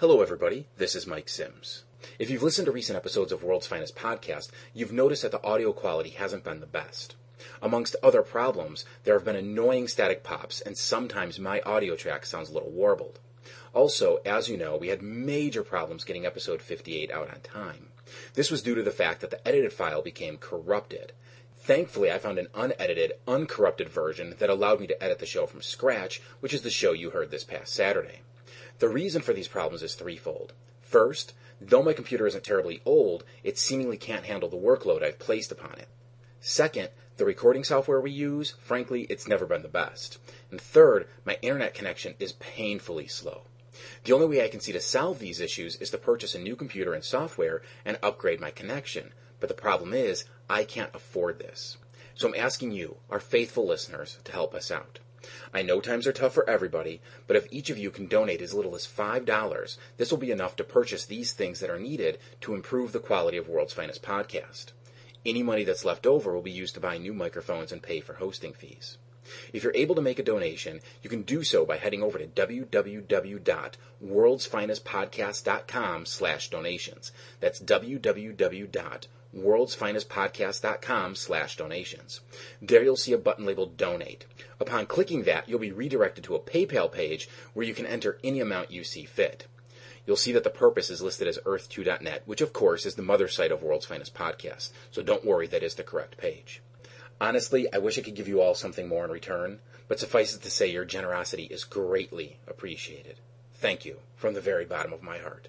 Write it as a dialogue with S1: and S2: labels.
S1: Hello, everybody. This is Mike Sims. If you've listened to recent episodes of World's Finest Podcast, you've noticed that the audio quality hasn't been the best. Amongst other problems, there have been annoying static pops, and sometimes my audio track sounds a little warbled. Also, as you know, we had major problems getting episode 58 out on time. This was due to the fact that the edited file became corrupted. Thankfully, I found an unedited, uncorrupted version that allowed me to edit the show from scratch, which is the show you heard this past Saturday. The reason for these problems is threefold. First, though my computer isn't terribly old, it seemingly can't handle the workload I've placed upon it. Second, the recording software we use, frankly, it's never been the best. And third, my internet connection is painfully slow. The only way I can see to solve these issues is to purchase a new computer and software and upgrade my connection. But the problem is, I can't afford this. So I'm asking you, our faithful listeners, to help us out. I know times are tough for everybody, but if each of you can donate as little as $5, this will be enough to purchase these things that are needed to improve the quality of World's Finest Podcast. Any money that's left over will be used to buy new microphones and pay for hosting fees. If you're able to make a donation, you can do so by heading over to www.worldsfinestpodcast.com slash donations. That's www.worldsfinestpodcast.com slash donations. There you'll see a button labeled donate. Upon clicking that, you'll be redirected to a PayPal page where you can enter any amount you see fit. You'll see that the purpose is listed as earth2.net, which of course is the mother site of World's Finest Podcast, so don't worry, that is the correct page. Honestly, I wish I could give you all something more in return, but suffice it to say your generosity is greatly appreciated. Thank you from the very bottom of my heart.